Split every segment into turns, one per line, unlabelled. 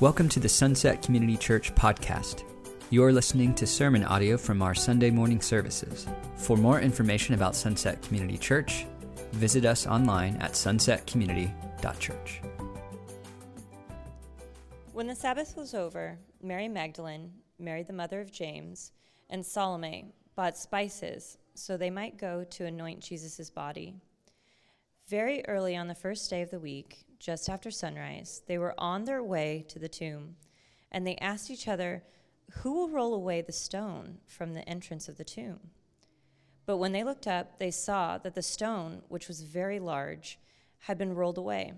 Welcome to the Sunset Community Church podcast. You're listening to sermon audio from our Sunday morning services. For more information about Sunset Community Church, visit us online at sunsetcommunity.church.
When the Sabbath was over, Mary Magdalene, Mary the mother of James, and Salome bought spices so they might go to anoint Jesus' body. Very early on the first day of the week, just after sunrise, they were on their way to the tomb, and they asked each other, Who will roll away the stone from the entrance of the tomb? But when they looked up, they saw that the stone, which was very large, had been rolled away.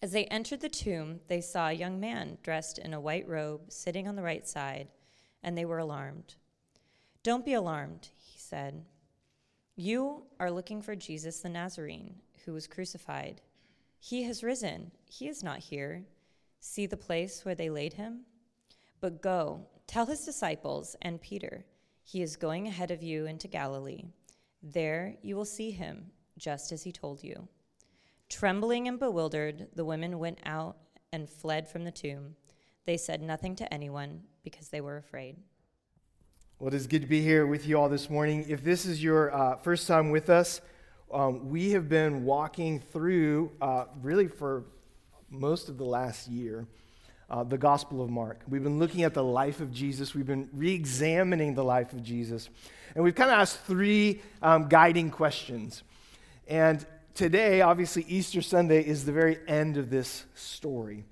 As they entered the tomb, they saw a young man dressed in a white robe sitting on the right side, and they were alarmed. Don't be alarmed, he said. You are looking for Jesus the Nazarene, who was crucified. He has risen. He is not here. See the place where they laid him? But go, tell his disciples and Peter, he is going ahead of you into Galilee. There you will see him, just as he told you. Trembling and bewildered, the women went out and fled from the tomb. They said nothing to anyone because they were afraid.
Well, it is good to be here with you all this morning. If this is your uh, first time with us, um, we have been walking through, uh, really for most of the last year, uh, the Gospel of Mark. We've been looking at the life of Jesus, we've been re examining the life of Jesus, and we've kind of asked three um, guiding questions. And today, obviously, Easter Sunday is the very end of this story.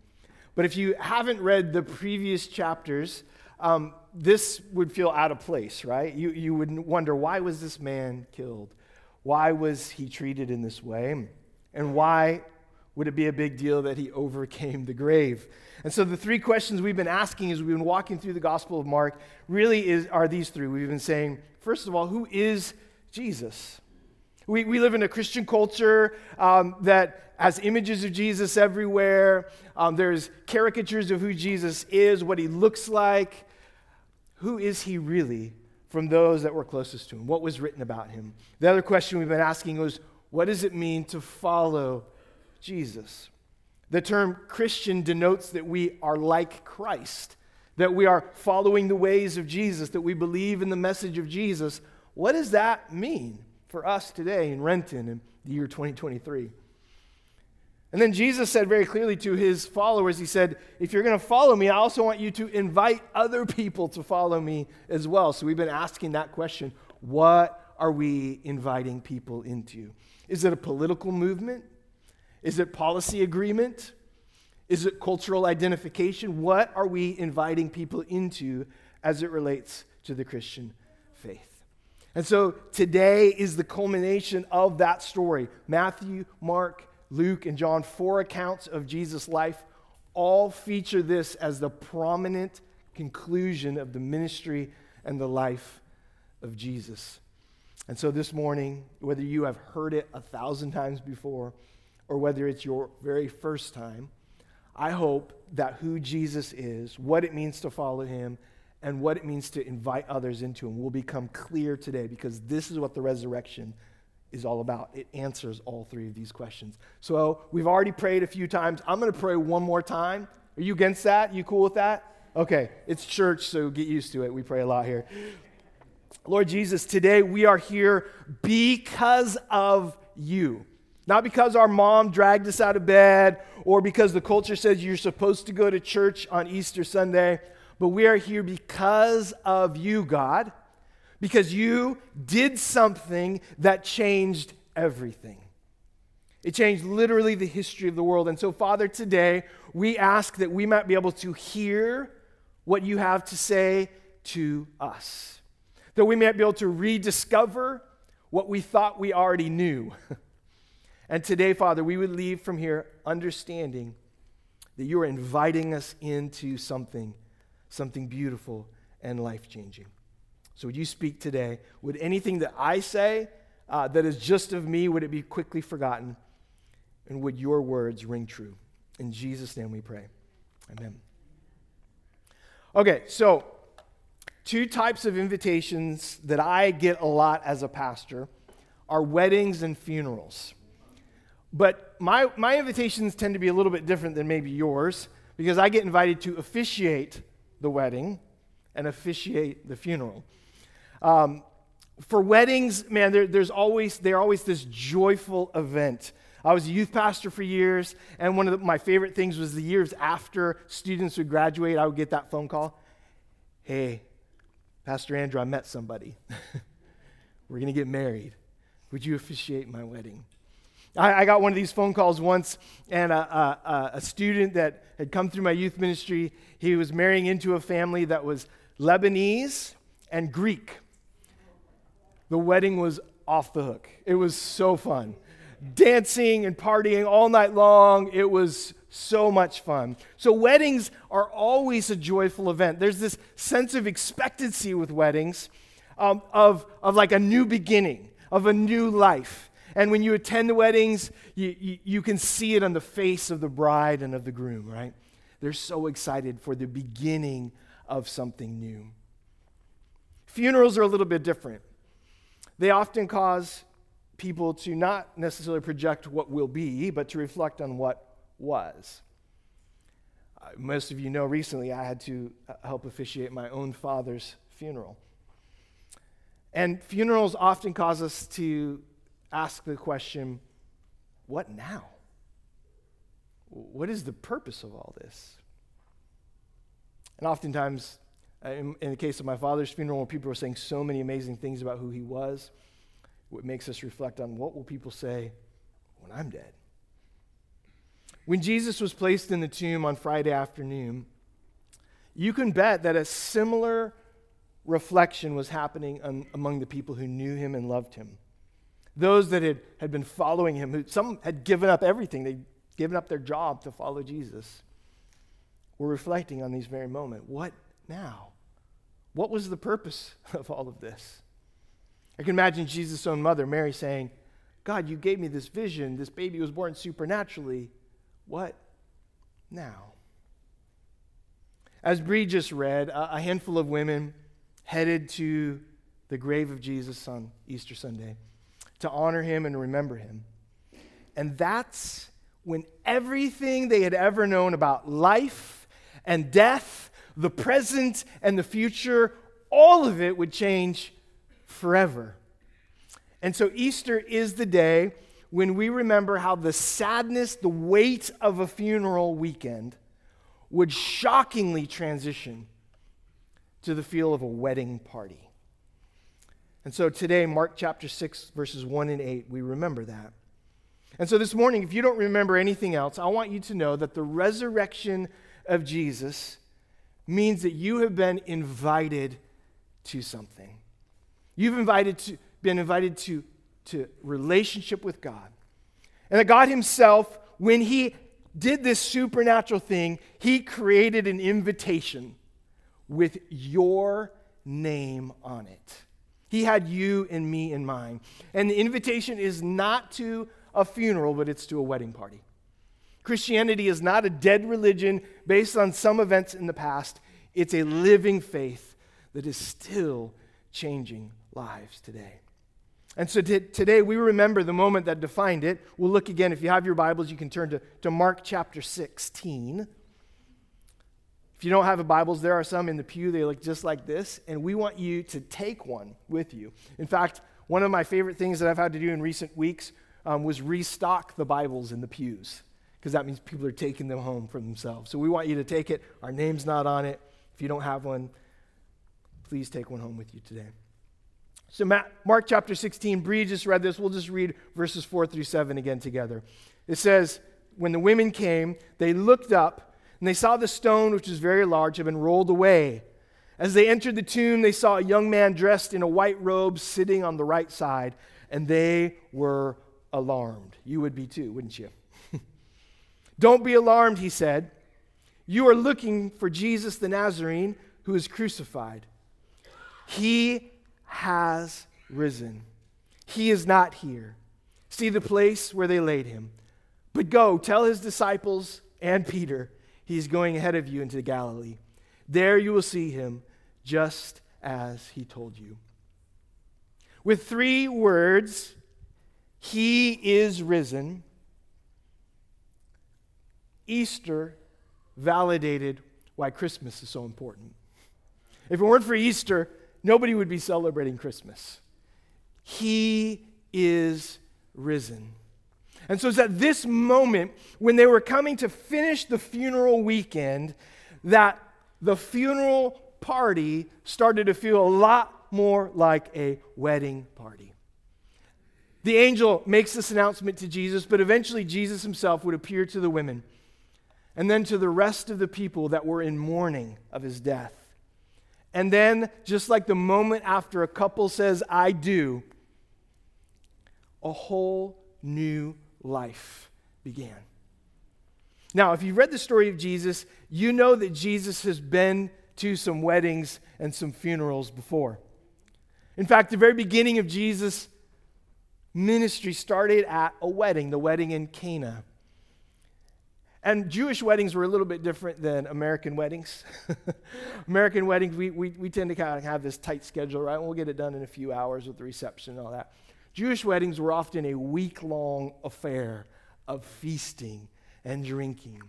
But if you haven't read the previous chapters, um, this would feel out of place, right? You, you would wonder why was this man killed? Why was he treated in this way? And why would it be a big deal that he overcame the grave? And so the three questions we've been asking as we've been walking through the Gospel of Mark really is, are these three. We've been saying, first of all, who is Jesus? We, we live in a Christian culture um, that has images of Jesus everywhere. Um, there's caricatures of who Jesus is, what he looks like who is he really from those that were closest to him? What was written about him? The other question we've been asking was, what does it mean to follow Jesus? The term Christian denotes that we are like Christ, that we are following the ways of Jesus, that we believe in the message of Jesus. What does that mean for us today in Renton in the year 2023? And then Jesus said very clearly to his followers, He said, If you're going to follow me, I also want you to invite other people to follow me as well. So we've been asking that question what are we inviting people into? Is it a political movement? Is it policy agreement? Is it cultural identification? What are we inviting people into as it relates to the Christian faith? And so today is the culmination of that story Matthew, Mark, Luke, and John, four accounts of Jesus' life, all feature this as the prominent conclusion of the ministry and the life of Jesus. And so this morning, whether you have heard it a thousand times before or whether it's your very first time, I hope that who Jesus is, what it means to follow him, and what it means to invite others into him will become clear today because this is what the resurrection is all about. It answers all three of these questions. So we've already prayed a few times. I'm going to pray one more time. Are you against that? You cool with that? Okay, it's church, so get used to it. We pray a lot here. Lord Jesus, today we are here because of you. Not because our mom dragged us out of bed or because the culture says you're supposed to go to church on Easter Sunday, but we are here because of you, God because you did something that changed everything. It changed literally the history of the world. And so, Father, today we ask that we might be able to hear what you have to say to us, that we might be able to rediscover what we thought we already knew. and today, Father, we would leave from here understanding that you are inviting us into something, something beautiful and life changing. So, would you speak today? Would anything that I say uh, that is just of me, would it be quickly forgotten? And would your words ring true? In Jesus' name we pray. Amen. Okay, so two types of invitations that I get a lot as a pastor are weddings and funerals. But my, my invitations tend to be a little bit different than maybe yours. because I get invited to officiate the wedding and officiate the funeral. Um, for weddings, man, there's always they're always this joyful event. I was a youth pastor for years, and one of the, my favorite things was the years after students would graduate, I would get that phone call. Hey, Pastor Andrew, I met somebody. We're going to get married. Would you officiate my wedding? I, I, got one of these phone calls once, and a, a, a student that had come through my youth ministry, he was marrying into a family that was Lebanese and Greek. The wedding was off the hook. It was so fun. Dancing and partying all night long. It was so much fun. So, weddings are always a joyful event. There's this sense of expectancy with weddings um, of, of like a new beginning, of a new life. And when you attend the weddings, you, you, you can see it on the face of the bride and of the groom, right? They're so excited for the beginning of something new. Funerals are a little bit different. They often cause people to not necessarily project what will be, but to reflect on what was. Uh, most of you know recently I had to uh, help officiate my own father's funeral. And funerals often cause us to ask the question what now? What is the purpose of all this? And oftentimes, Uh, in, in, the case of my father's funeral, when people were saying so many amazing things about who he was, what makes us reflect on what will people say when I'm dead? When Jesus was placed in the tomb on Friday afternoon, you can bet that a similar reflection was happening among the people who knew him and loved him. Those that had, had been following him, who some had given up everything, they'd given up their job to follow Jesus, were reflecting on these very moment. What now? What was the purpose of all of this? I can imagine Jesus' own mother, Mary, saying, God, you gave me this vision. This baby was born supernaturally. What now? As Bree just read, a handful of women headed to the grave of Jesus on Easter Sunday to honor him and remember him. And that's when everything they had ever known about life and death, the present and the future, all of it would change forever. And so Easter is the day when we remember how the sadness, the weight of a funeral weekend would shockingly transition to the feel of a wedding party. And so today, Mark chapter 6, verses 1 and 8, we remember that. And so this morning, if you don't remember anything else, I want you to know that the resurrection of Jesus means that you have been invited to something. You've invited to, been invited to, to relationship with God. And that God Himself, when He did this supernatural thing, He created an invitation with your name on it. He had you and me in mind. And the invitation is not to a funeral, but it's to a wedding party. Christianity is not a dead religion based on some events in the past, it's a living faith that is still changing lives today. And so t- today we remember the moment that defined it. We'll look again. If you have your Bibles, you can turn to, to Mark chapter 16. If you don't have a Bibles, there are some in the pew. They look just like this, and we want you to take one with you. In fact, one of my favorite things that I've had to do in recent weeks um, was restock the Bibles in the pews, because that means people are taking them home for themselves. So we want you to take it. Our name's not on it. If you don't have one, please take one home with you today. So, Mark chapter 16, Bree just read this. We'll just read verses 4 through 7 again together. It says, When the women came, they looked up and they saw the stone, which was very large, had been rolled away. As they entered the tomb, they saw a young man dressed in a white robe sitting on the right side, and they were alarmed. You would be too, wouldn't you? Don't be alarmed, he said. You are looking for Jesus the Nazarene who is crucified. He has risen. He is not here. See the place where they laid him. But go, tell his disciples and Peter He's going ahead of you into Galilee. There you will see him just as he told you. With three words, he is risen. Easter validated why Christmas is so important. If it weren't for Easter, nobody would be celebrating Christmas. He is risen. And so it's at this moment when they were coming to finish the funeral weekend that the funeral party started to feel a lot more like a wedding party. The angel makes this announcement to Jesus, but eventually Jesus himself would appear to the women and then to the rest of the people that were in mourning of his death. And then, just like the moment after a couple says, I do, a whole new life began. Now, if you've read the story of Jesus, you know that Jesus has been to some weddings and some funerals before. In fact, the very beginning of Jesus' ministry started at a wedding, the wedding in Cana. And Jewish weddings were a little bit different than American weddings. American weddings, we, we, we tend to kind of have this tight schedule, right? We'll get it done in a few hours with the reception and all that. Jewish weddings were often a week long affair of feasting and drinking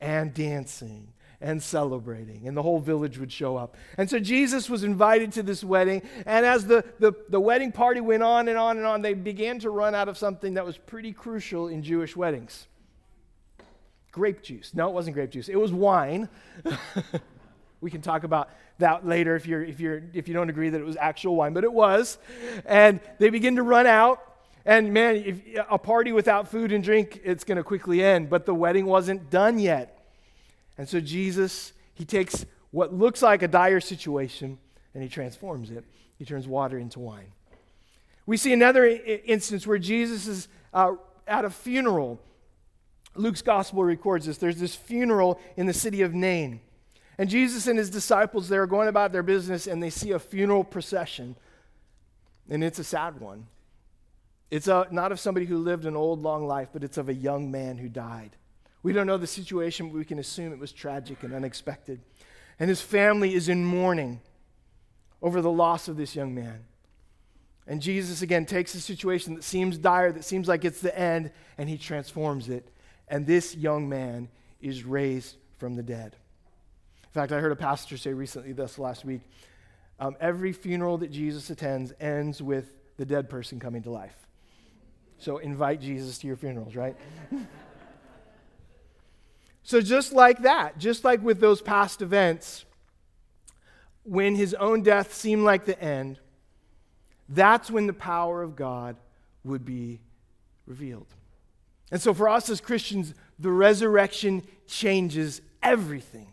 and dancing and celebrating, and the whole village would show up. And so Jesus was invited to this wedding, and as the, the, the wedding party went on and on and on, they began to run out of something that was pretty crucial in Jewish weddings grape juice. No, it wasn't grape juice, it was wine. we can talk about that later if, you're, if, you're, if you don't agree that it was actual wine, but it was. And they begin to run out. And man, if a party without food and drink, it's going to quickly end. But the wedding wasn't done yet. And so Jesus, he takes what looks like a dire situation and he transforms it. He turns water into wine. We see another instance where Jesus is uh, at a funeral. Luke's gospel records this. There's this funeral in the city of Nain. And Jesus and his disciples, they're going about their business and they see a funeral procession. And it's a sad one. It's a, not of somebody who lived an old, long life, but it's of a young man who died. We don't know the situation, but we can assume it was tragic and unexpected. And his family is in mourning over the loss of this young man. And Jesus, again, takes a situation that seems dire, that seems like it's the end, and he transforms it. And this young man is raised from the dead. In fact, I heard a pastor say recently this last week um, every funeral that Jesus attends ends with the dead person coming to life. So invite Jesus to your funerals, right? so, just like that, just like with those past events, when his own death seemed like the end, that's when the power of God would be revealed. And so, for us as Christians, the resurrection changes everything.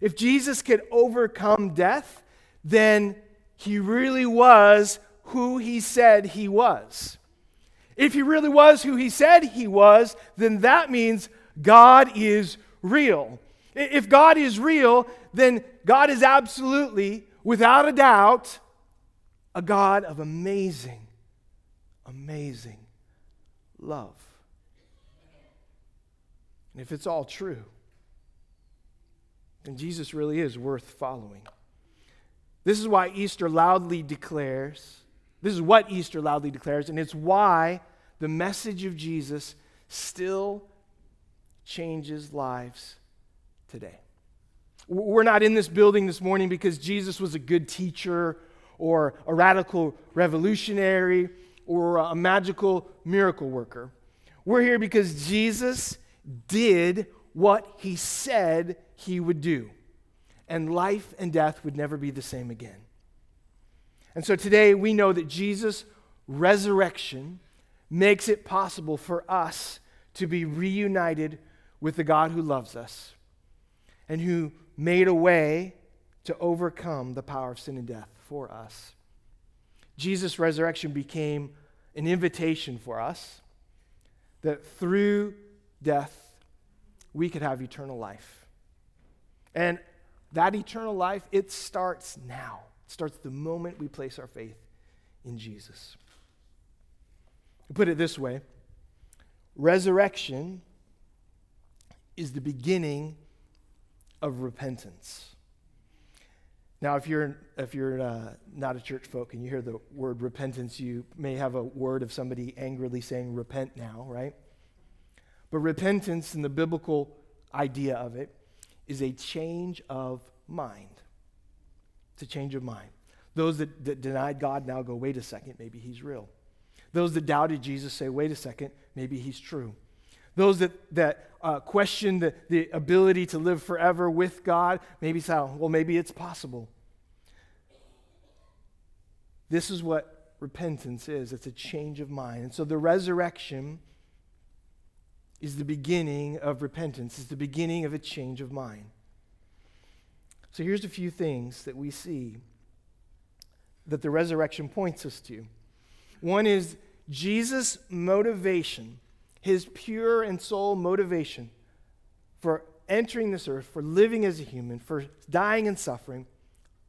If Jesus could overcome death, then he really was who he said he was. If he really was who he said he was, then that means God is real. If God is real, then God is absolutely, without a doubt, a God of amazing, amazing love. And if it's all true, then Jesus really is worth following. This is why Easter loudly declares, this is what Easter loudly declares, and it's why the message of Jesus still changes lives today. We're not in this building this morning because Jesus was a good teacher or a radical revolutionary or a magical miracle worker. We're here because Jesus did what he said he would do. And life and death would never be the same again. And so today we know that Jesus' resurrection makes it possible for us to be reunited with the God who loves us and who made a way to overcome the power of sin and death for us. Jesus' resurrection became an invitation for us that through death we could have eternal life. And that eternal life, it starts now. It starts the moment we place our faith in Jesus. Put it this way resurrection is the beginning of repentance. Now, if you're, if you're uh, not a church folk and you hear the word repentance, you may have a word of somebody angrily saying, repent now, right? But repentance, in the biblical idea of it, is a change of mind. It's a change of mind. Those that, that denied God now go, wait a second, maybe he's real. Those that doubted Jesus say, wait a second, maybe he's true. Those that, that uh, question the, the ability to live forever with God, maybe say, well, maybe it's possible. This is what repentance is it's a change of mind. And so the resurrection is the beginning of repentance, it's the beginning of a change of mind. So here's a few things that we see that the resurrection points us to. One is Jesus' motivation, his pure and sole motivation for entering this earth, for living as a human, for dying and suffering,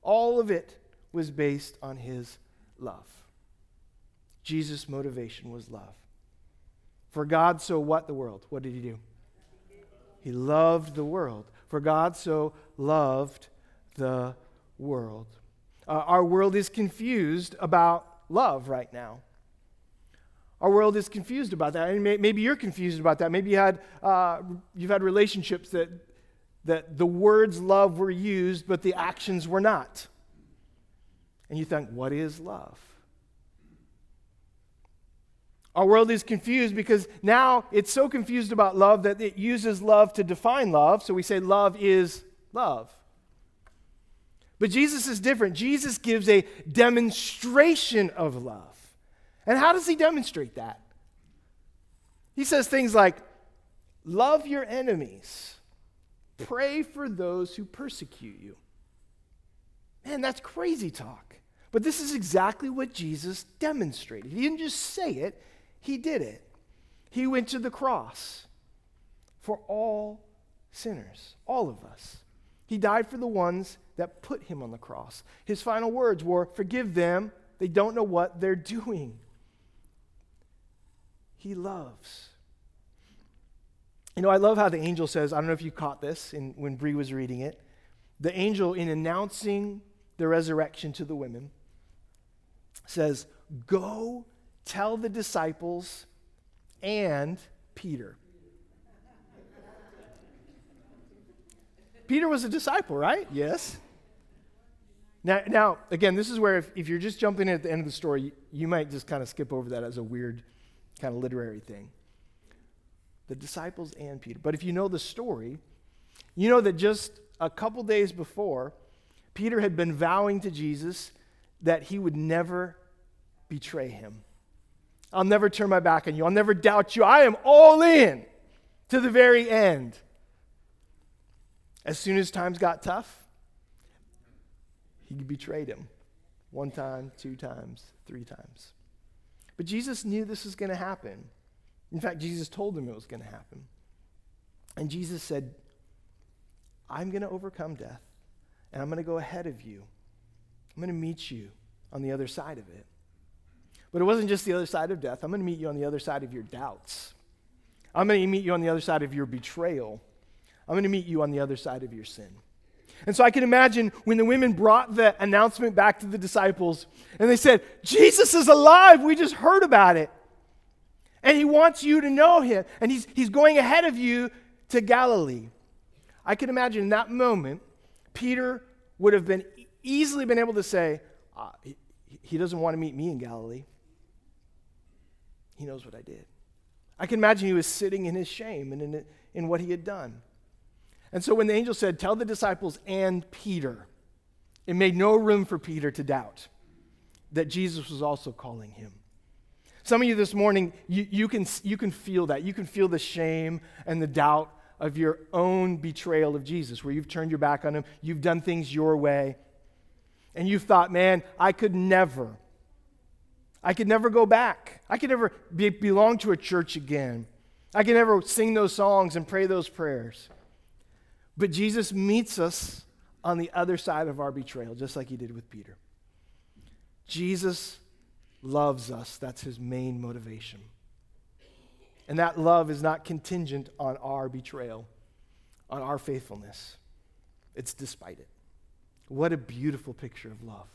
all of it was based on his love. Jesus' motivation was love. For God so what the world? What did he do? He loved the world. For God so loved the world. Uh, our world is confused about love right now. Our world is confused about that. And may, maybe you're confused about that. Maybe you had, uh, you've had relationships that, that the words love were used, but the actions were not. And you think, what is love? Our world is confused because now it's so confused about love that it uses love to define love. So we say love is love. But Jesus is different. Jesus gives a demonstration of love. And how does he demonstrate that? He says things like, Love your enemies, pray for those who persecute you. Man, that's crazy talk. But this is exactly what Jesus demonstrated. He didn't just say it, he did it. He went to the cross for all sinners, all of us. He died for the ones that put him on the cross. His final words were, Forgive them, they don't know what they're doing. He loves. You know, I love how the angel says, I don't know if you caught this in, when Bree was reading it. The angel, in announcing the resurrection to the women, says, Go tell the disciples and Peter. Peter was a disciple, right? Yes. Now, now again, this is where if, if you're just jumping in at the end of the story, you, you might just kind of skip over that as a weird kind of literary thing. The disciples and Peter. But if you know the story, you know that just a couple days before, Peter had been vowing to Jesus that he would never betray him. I'll never turn my back on you. I'll never doubt you. I am all in to the very end. As soon as times got tough, he betrayed him one time, two times, three times. But Jesus knew this was going to happen. In fact, Jesus told him it was going to happen. And Jesus said, I'm going to overcome death, and I'm going to go ahead of you. I'm going to meet you on the other side of it. But it wasn't just the other side of death. I'm going to meet you on the other side of your doubts. I'm going to meet you on the other side of your betrayal. I'm going to meet you on the other side of your sin. And so I can imagine when the women brought the announcement back to the disciples and they said, Jesus is alive. We just heard about it. And he wants you to know him. And he's, he's going ahead of you to Galilee. I can imagine in that moment, Peter would have been easily been able to say, uh, he, he doesn't want to meet me in Galilee. He knows what I did. I can imagine he was sitting in his shame and in, in what he had done. And so when the angel said, Tell the disciples and Peter, it made no room for Peter to doubt that Jesus was also calling him. Some of you this morning, you, you, can, you can feel that. You can feel the shame and the doubt of your own betrayal of Jesus, where you've turned your back on him, you've done things your way, and you've thought, man, I could never, I could never go back. I could never be, belong to a church again. I could never sing those songs and pray those prayers. But Jesus meets us on the other side of our betrayal, just like he did with Peter. Jesus loves us. That's his main motivation. And that love is not contingent on our betrayal, on our faithfulness. It's despite it. What a beautiful picture of love.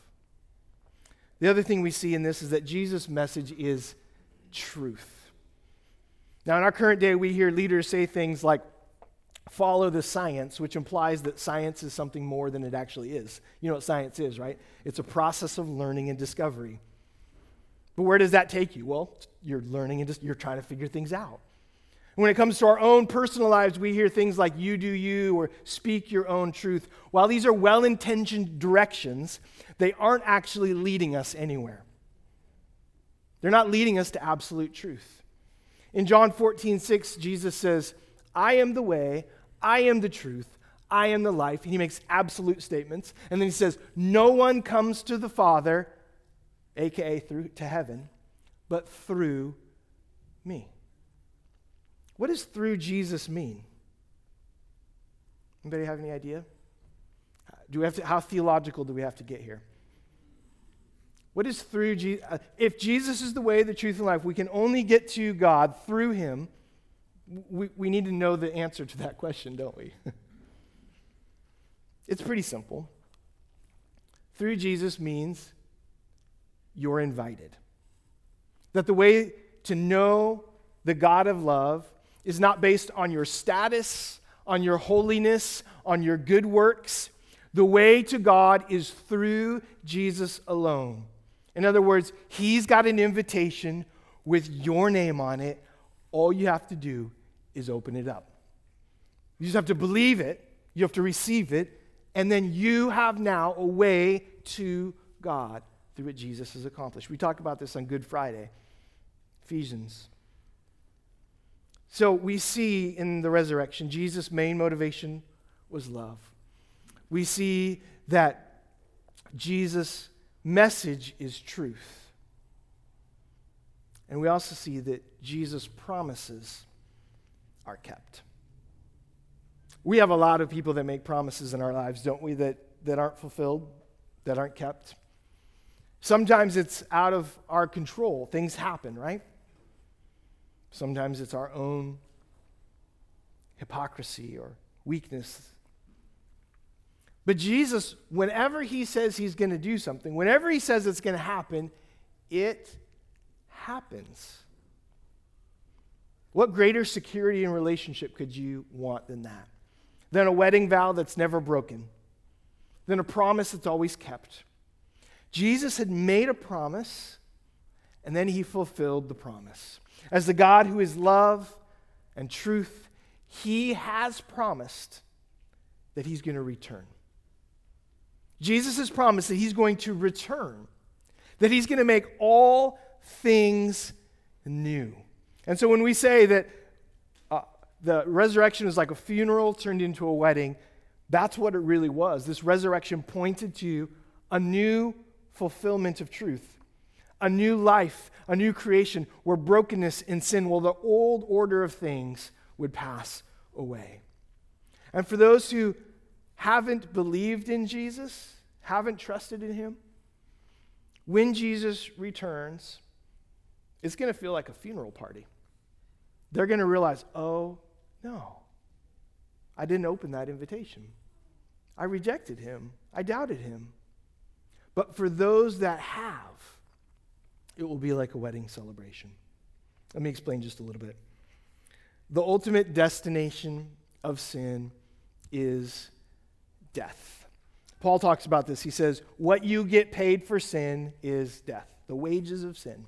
The other thing we see in this is that Jesus' message is truth. Now, in our current day, we hear leaders say things like, follow the science, which implies that science is something more than it actually is. You know what science is, right? It's a process of learning and discovery. But where does that take you? Well, you're learning and just, you're trying to figure things out. When it comes to our own personal lives, we hear things like you do you or speak your own truth. While these are well intentioned directions, they aren't actually leading us anywhere. They're not leading us to absolute truth. In John 14, 6, Jesus says, I am the way, I am the truth, I am the life. And he makes absolute statements. And then he says, No one comes to the Father, aka through to heaven, but through me. What does through Jesus mean? Anybody have any idea? Do we have to, how theological do we have to get here? What is through Jesus? Uh, if Jesus is the way, the truth, and life, we can only get to God through him. We, we need to know the answer to that question, don't we? it's pretty simple. Through Jesus means you're invited. That the way to know the God of love is not based on your status, on your holiness, on your good works. The way to God is through Jesus alone. In other words, He's got an invitation with your name on it. All you have to do is open it up. You just have to believe it, you have to receive it, and then you have now a way to God through what Jesus has accomplished. We talk about this on Good Friday, Ephesians. So we see in the resurrection, Jesus' main motivation was love. We see that Jesus' message is truth. And we also see that Jesus' promises are kept. We have a lot of people that make promises in our lives, don't we, that, that aren't fulfilled, that aren't kept. Sometimes it's out of our control. Things happen, right? Sometimes it's our own hypocrisy or weakness but Jesus, whenever he says he's going to do something, whenever he says it's going to happen, it happens. What greater security in relationship could you want than that? Than a wedding vow that's never broken, than a promise that's always kept. Jesus had made a promise, and then he fulfilled the promise. As the God who is love and truth, he has promised that he's going to return. Jesus has promised that he's going to return, that he's going to make all things new. And so when we say that uh, the resurrection is like a funeral turned into a wedding, that's what it really was. This resurrection pointed to a new fulfillment of truth, a new life, a new creation where brokenness and sin, well, the old order of things would pass away. And for those who haven't believed in Jesus, haven't trusted in him, when Jesus returns, it's going to feel like a funeral party. They're going to realize, oh, no, I didn't open that invitation. I rejected him, I doubted him. But for those that have, it will be like a wedding celebration. Let me explain just a little bit. The ultimate destination of sin is death. Paul talks about this. He says, What you get paid for sin is death. The wages of sin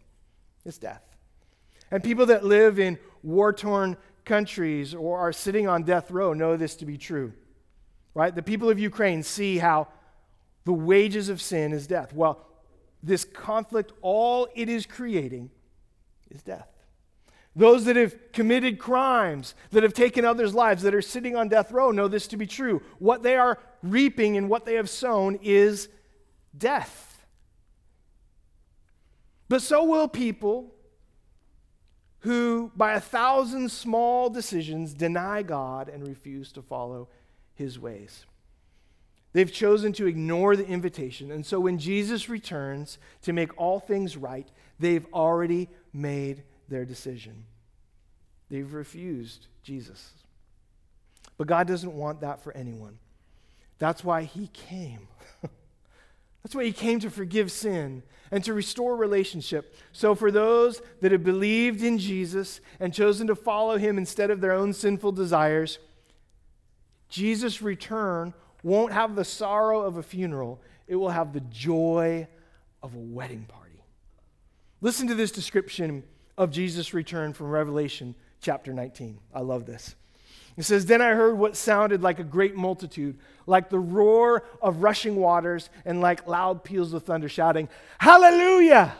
is death. And people that live in war torn countries or are sitting on death row know this to be true. Right? The people of Ukraine see how the wages of sin is death. Well, this conflict, all it is creating is death. Those that have committed crimes, that have taken others' lives, that are sitting on death row know this to be true. What they are reaping and what they have sown is death. But so will people who, by a thousand small decisions, deny God and refuse to follow his ways. They've chosen to ignore the invitation. And so when Jesus returns to make all things right, they've already made their decision. They've refused Jesus. But God doesn't want that for anyone. That's why He came. That's why He came to forgive sin and to restore relationship. So, for those that have believed in Jesus and chosen to follow Him instead of their own sinful desires, Jesus' return won't have the sorrow of a funeral, it will have the joy of a wedding party. Listen to this description of Jesus' return from Revelation chapter 19. I love this. It says, Then I heard what sounded like a great multitude, like the roar of rushing waters, and like loud peals of thunder, shouting, Hallelujah!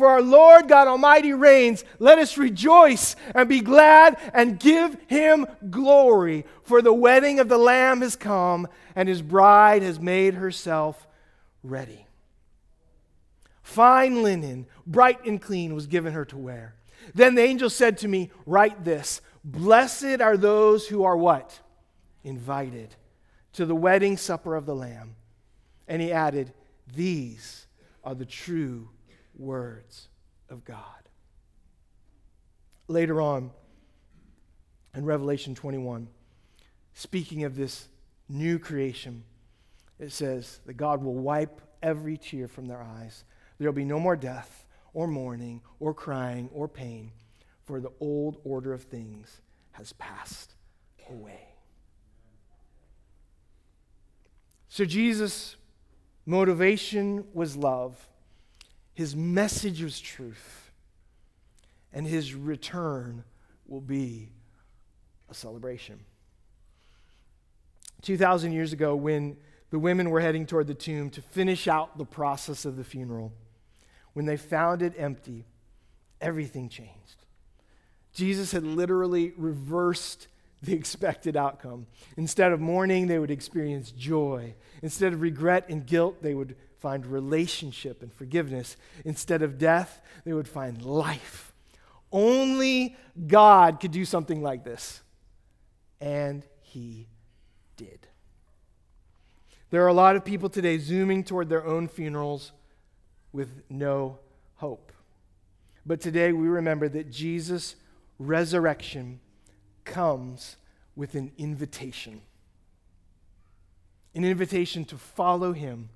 For our Lord God Almighty reigns. Let us rejoice and be glad and give him glory. For the wedding of the Lamb has come, and his bride has made herself ready. Fine linen, bright and clean, was given her to wear. Then the angel said to me, Write this Blessed are those who are what? Invited to the wedding supper of the Lamb. And he added, These are the true words of God. Later on in Revelation 21, speaking of this new creation, it says that God will wipe every tear from their eyes. There will be no more death, or mourning, or crying, or pain, for the old order of things has passed away. So Jesus' motivation was love. His message was truth. And his return will be a celebration. 2,000 years ago, when the women were heading toward the tomb to finish out the process of the funeral, when they found it empty, everything changed. Jesus had literally reversed the expected outcome. Instead of mourning, they would experience joy. Instead of regret and guilt, they would find relationship and forgiveness. Instead of death, they would find life. Only God could do something like this. And He did. There are a lot of people today zooming toward their own funerals with no hope. But today we remember that Jesus' resurrection comes with an invitation an invitation to follow Him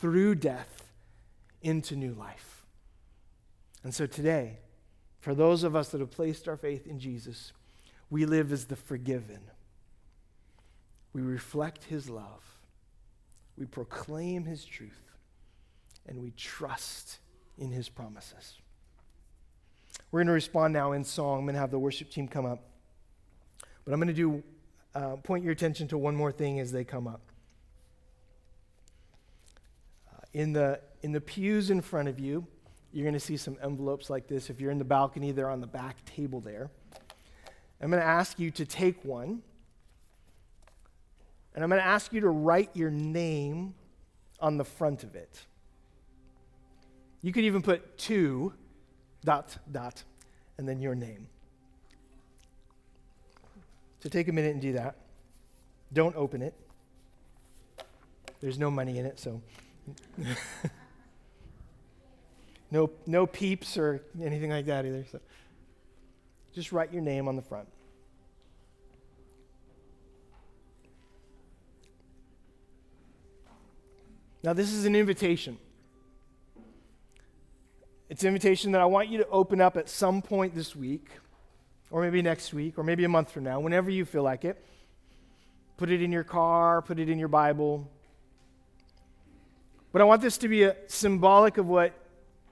through death into new life. And so today, for those of us that have placed our faith in Jesus, we live as the forgiven. We reflect his love. We proclaim his truth. And we trust in his promises. We're going to respond now in song. I'm going to have the worship team come up. But I'm going to do uh, point your attention to one more thing as they come up in the, in the pews in front of you, you're going to see some envelopes like this. If you're in the balcony, they're on the back table there. I'm going to ask you to take one, and I'm going to ask you to write your name on the front of it. You could even put two, dot, dot, and then your name. So take a minute and do that. Don't open it. There's no money in it, so no, no peeps or anything like that either. So just write your name on the front. Now, this is an invitation. It's an invitation that I want you to open up at some point this week, or maybe next week, or maybe a month from now, whenever you feel like it. Put it in your car, put it in your Bible, but I want this to be a symbolic of what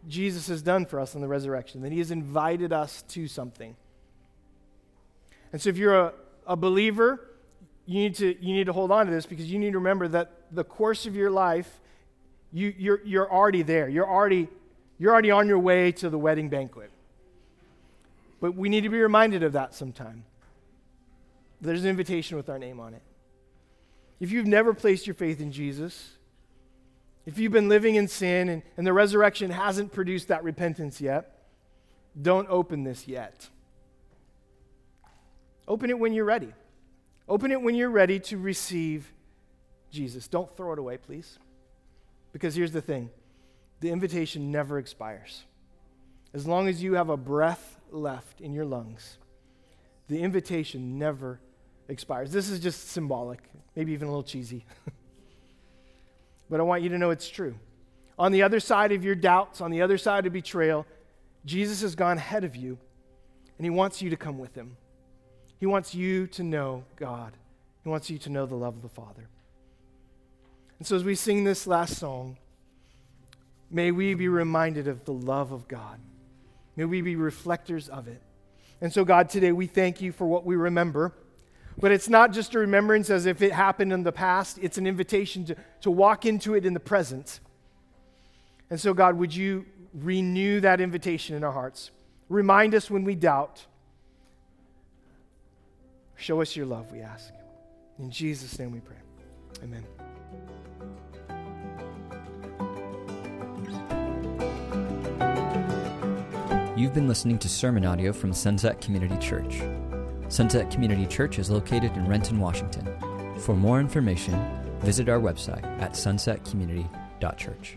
Jesus has done for us in the resurrection, that he has invited us to something. And so if you're a, a believer, you need, to, you need to hold on to this because you need to remember that the course of your life, you, you're, you're already there. You're already, you're already on your way to the wedding banquet. But we need to be reminded of that sometime. There's an invitation with our name on it. If you've never placed your faith in Jesus, if you've been living in sin and, and the resurrection hasn't produced that repentance yet, don't open this yet. Open it when you're ready. Open it when you're ready to receive Jesus. Don't throw it away, please. Because here's the thing the invitation never expires. As long as you have a breath left in your lungs, the invitation never expires. This is just symbolic, maybe even a little cheesy. but I want you to know it's true. On the other side of your doubts, on the other side of betrayal, Jesus has gone ahead of you, and he wants you to come with him. He wants you to know God He wants you to know the love of the Father. And so, as we sing this last song, may we be reminded of the love of God. May we be reflectors of it. And so, God, today we thank you for what we remember. But it's not just a remembrance as if it happened in the past, it's an invitation to, to walk into it in the present. And so, God, would you renew that invitation in our hearts? Remind us when we doubt. Show us your love, we ask. In Jesus' name we pray. Amen.
You've been listening to sermon audio from Sunset Community Church. Sunset Community Church is located in Renton, Washington. For more information, visit our website at sunsetcommunity.church.